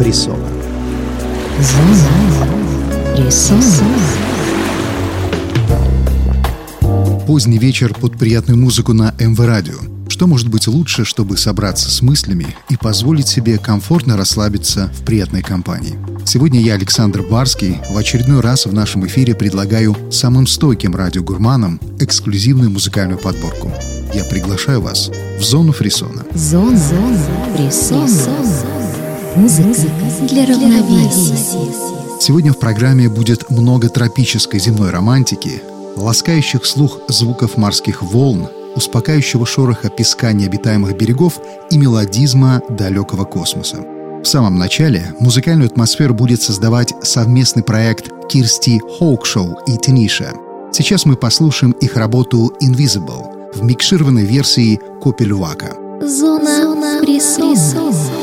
фрисона. Поздний вечер под приятную музыку на МВ Радио. Что может быть лучше, чтобы собраться с мыслями и позволить себе комфортно расслабиться в приятной компании? Сегодня я, Александр Барский, в очередной раз в нашем эфире предлагаю самым стойким радиогурманам эксклюзивную музыкальную подборку. Я приглашаю вас в зону фрисона. Зона, Зона фрисона. Музыка для равновесия. Сегодня в программе будет много тропической земной романтики, ласкающих слух звуков морских волн, успокаивающего шороха песка необитаемых берегов и мелодизма далекого космоса. В самом начале музыкальную атмосферу будет создавать совместный проект Кирсти Хоукшоу и Тениша. Сейчас мы послушаем их работу «Invisible» в микшированной версии Копельвака. Зона, Зона фрисона.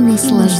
И.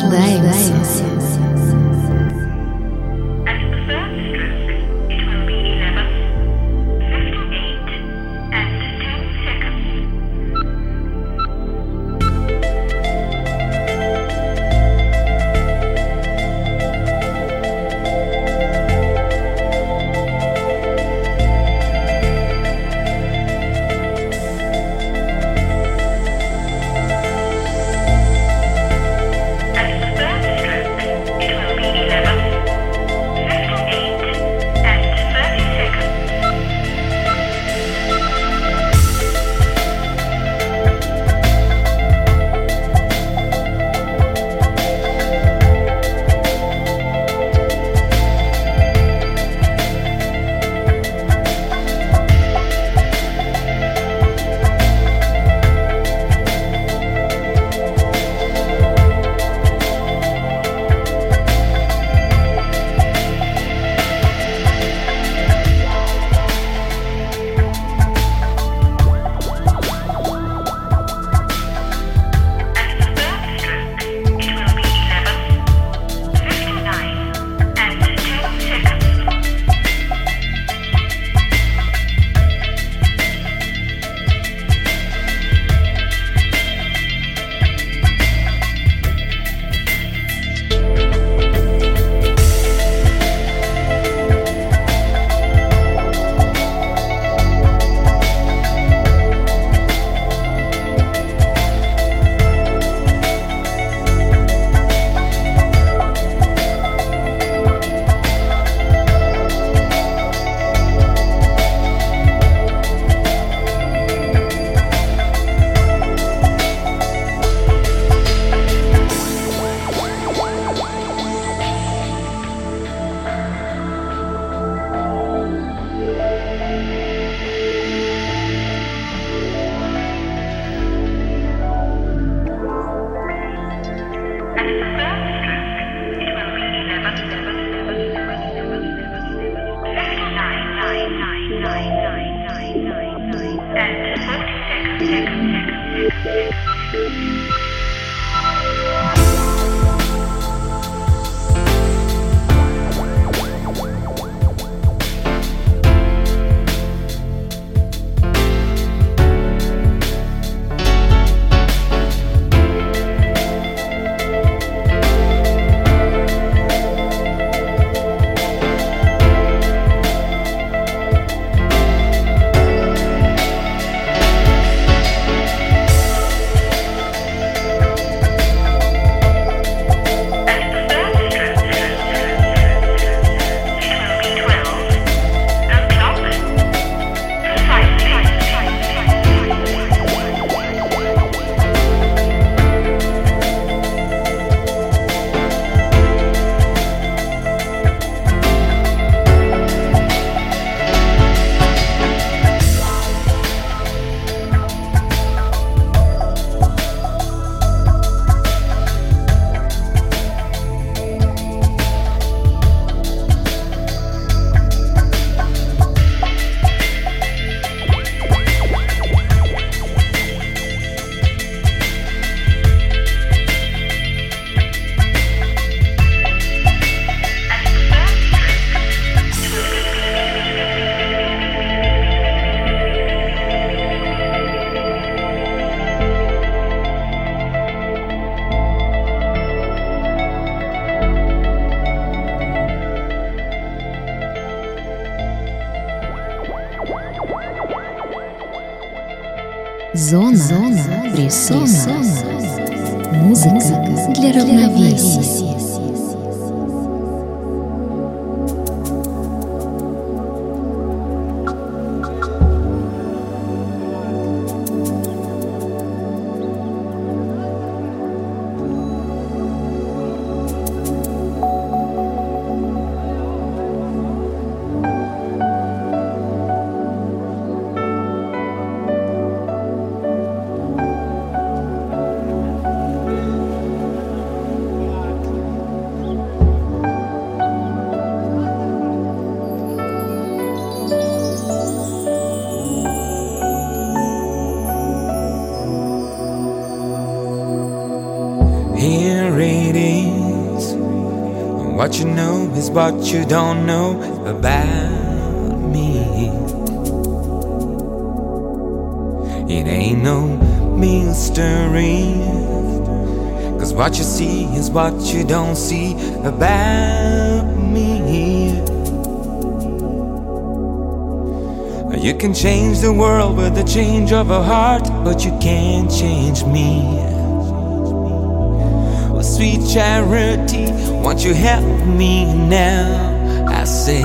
but what you don't know about me. It ain't no mystery. Cause what you see is what you don't see about me. You can change the world with the change of a heart, but you can't change me sweet charity, won't you help me now? I say,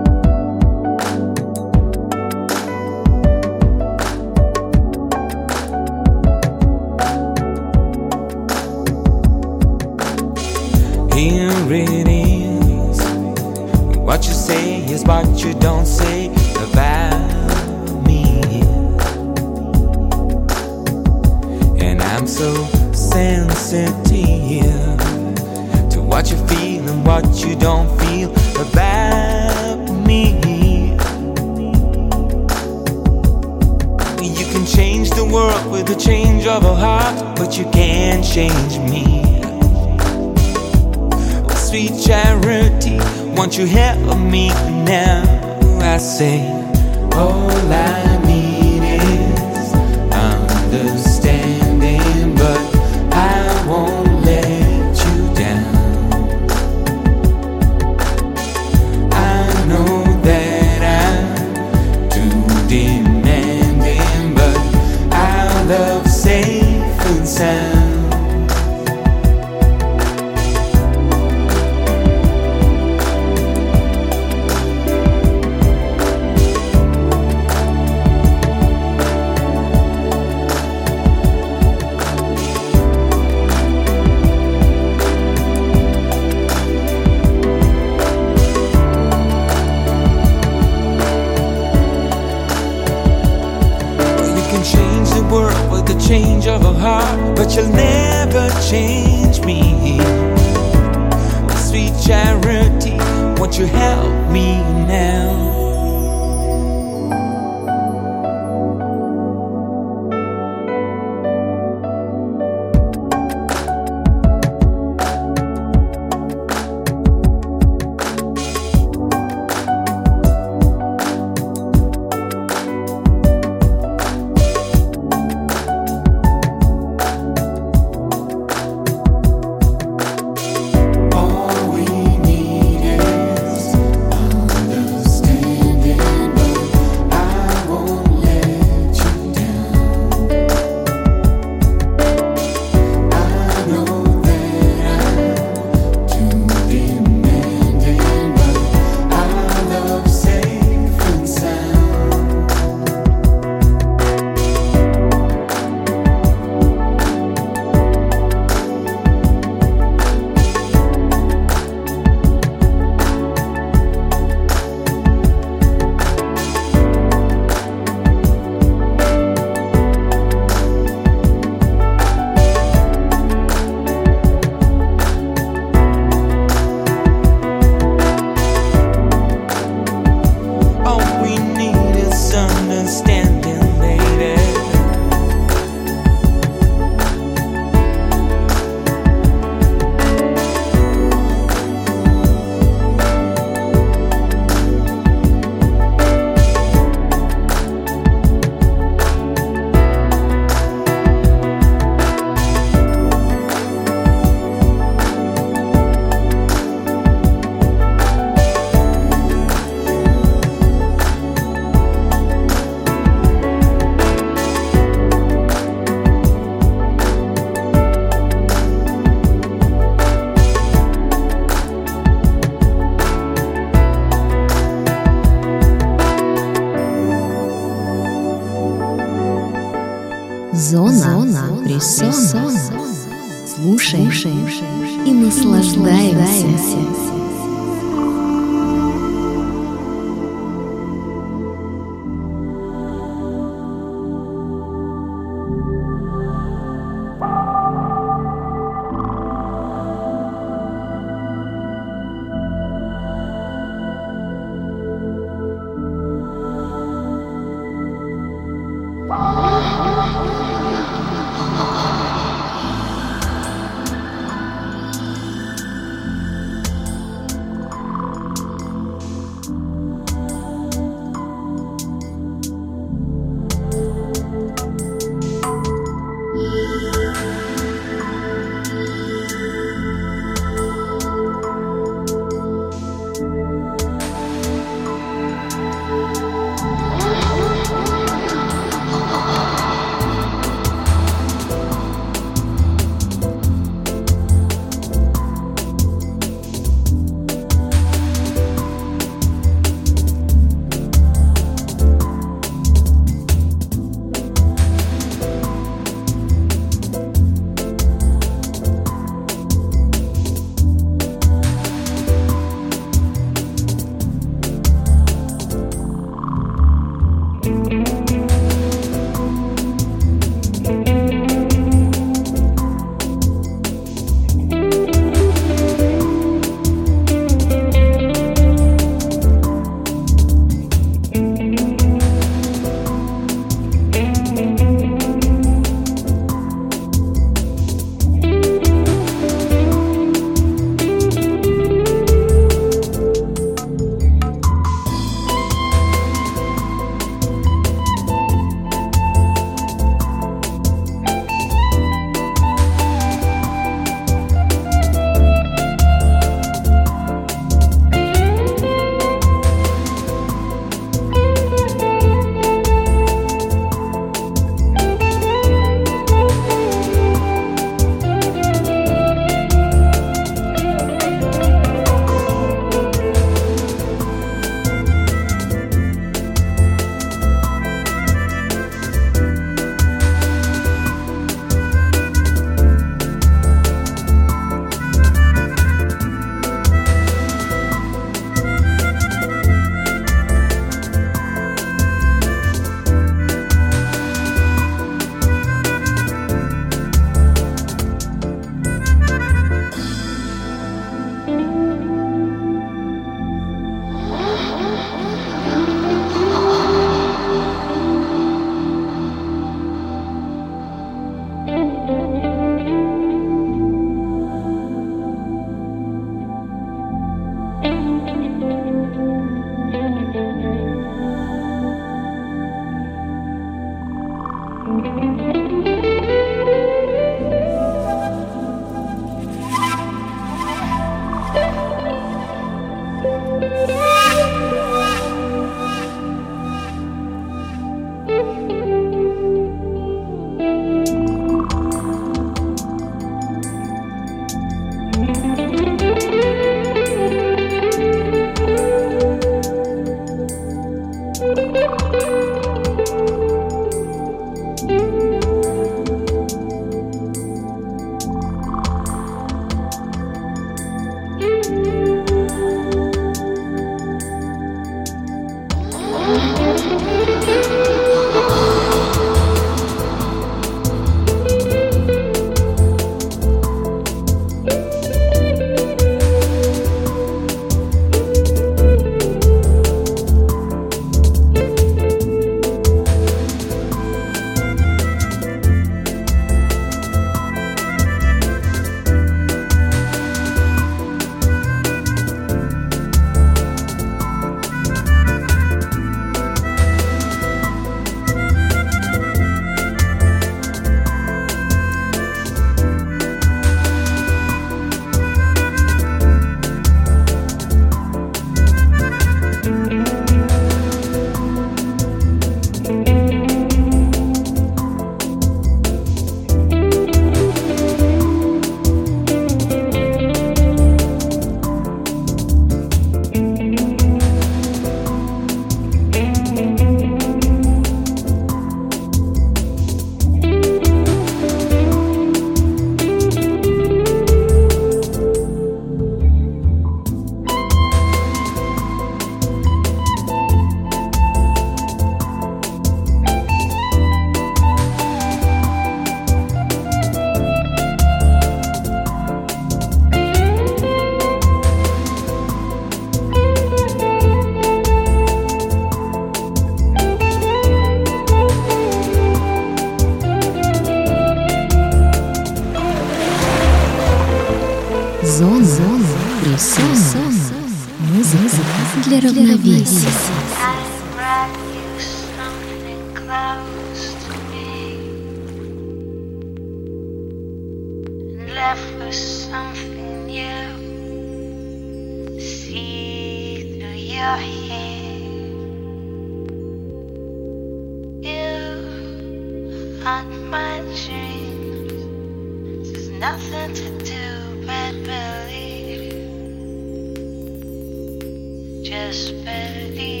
despedir.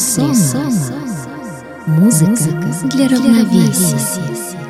Фрисона. Музыка для равновесия.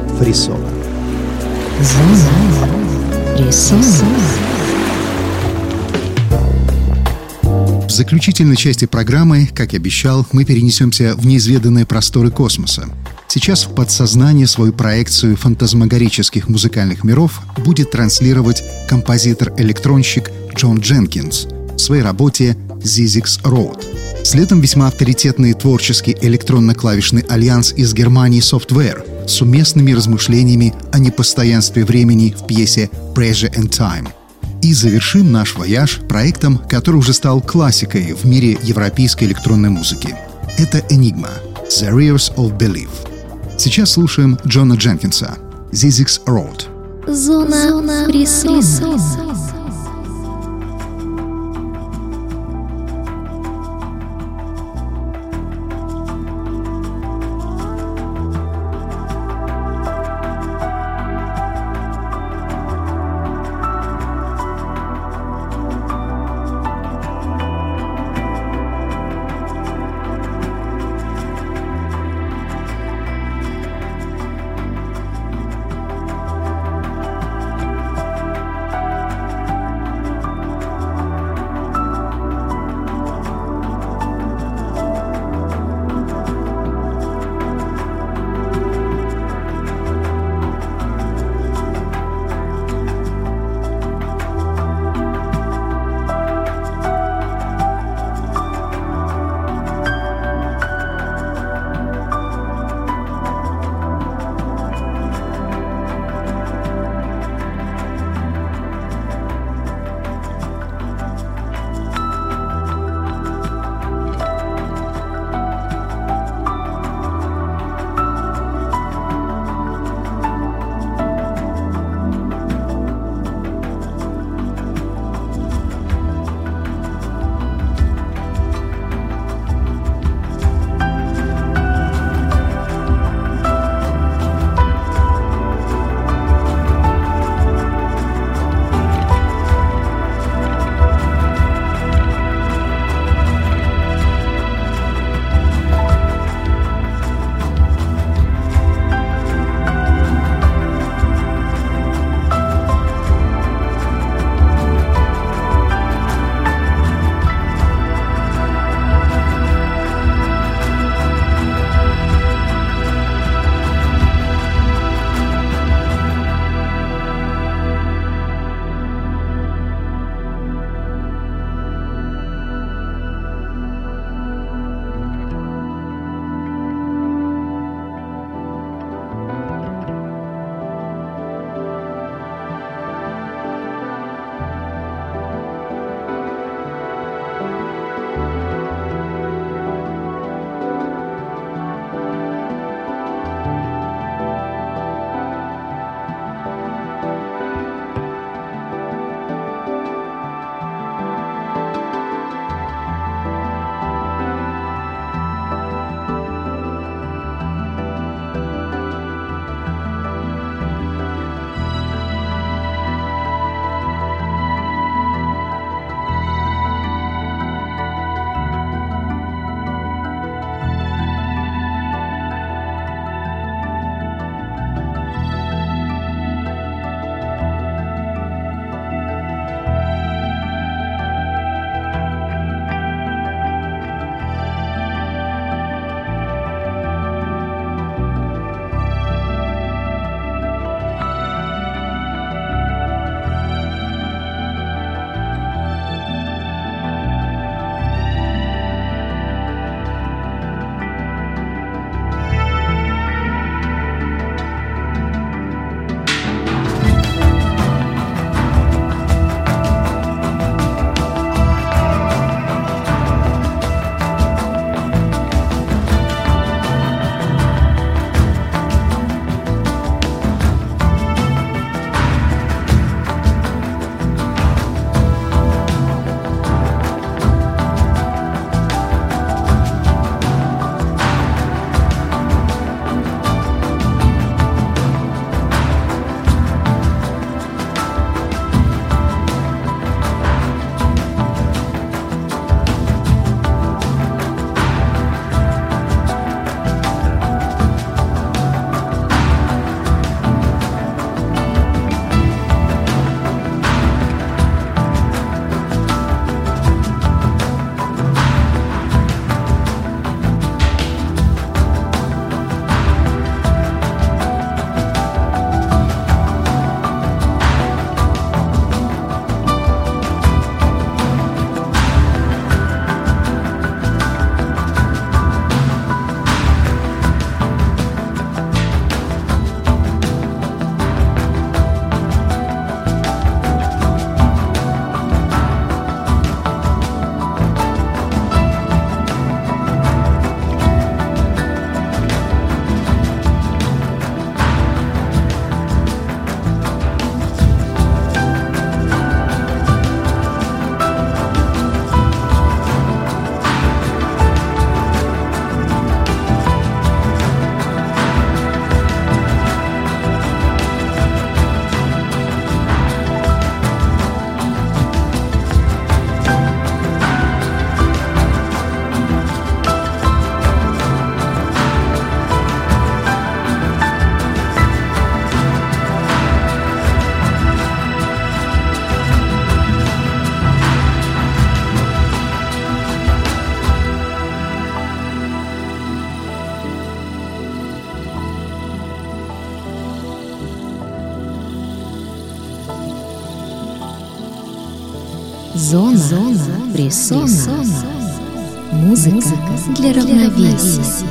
фрисона. В заключительной части программы, как и обещал, мы перенесемся в неизведанные просторы космоса. Сейчас в подсознание свою проекцию фантазмагорических музыкальных миров будет транслировать композитор-электронщик Джон Дженкинс в своей работе «Zzyzx Road». Следом весьма авторитетный творческий электронно-клавишный альянс из Германии Software с уместными размышлениями о непостоянстве времени в пьесе «Pressure and Time». И завершим наш вояж проектом, который уже стал классикой в мире европейской электронной музыки. Это «Enigma» — «The Rivers of Belief». Сейчас слушаем Джона Дженкинса «Zzyzx Road». Зона, Зона фрисона. Фрисона. Музыка, Музыка для равновесия.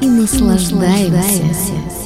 И наслаждаемся.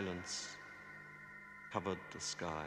Silence covered the sky.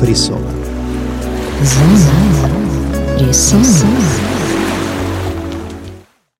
Фрисона. Зона. Фрисон.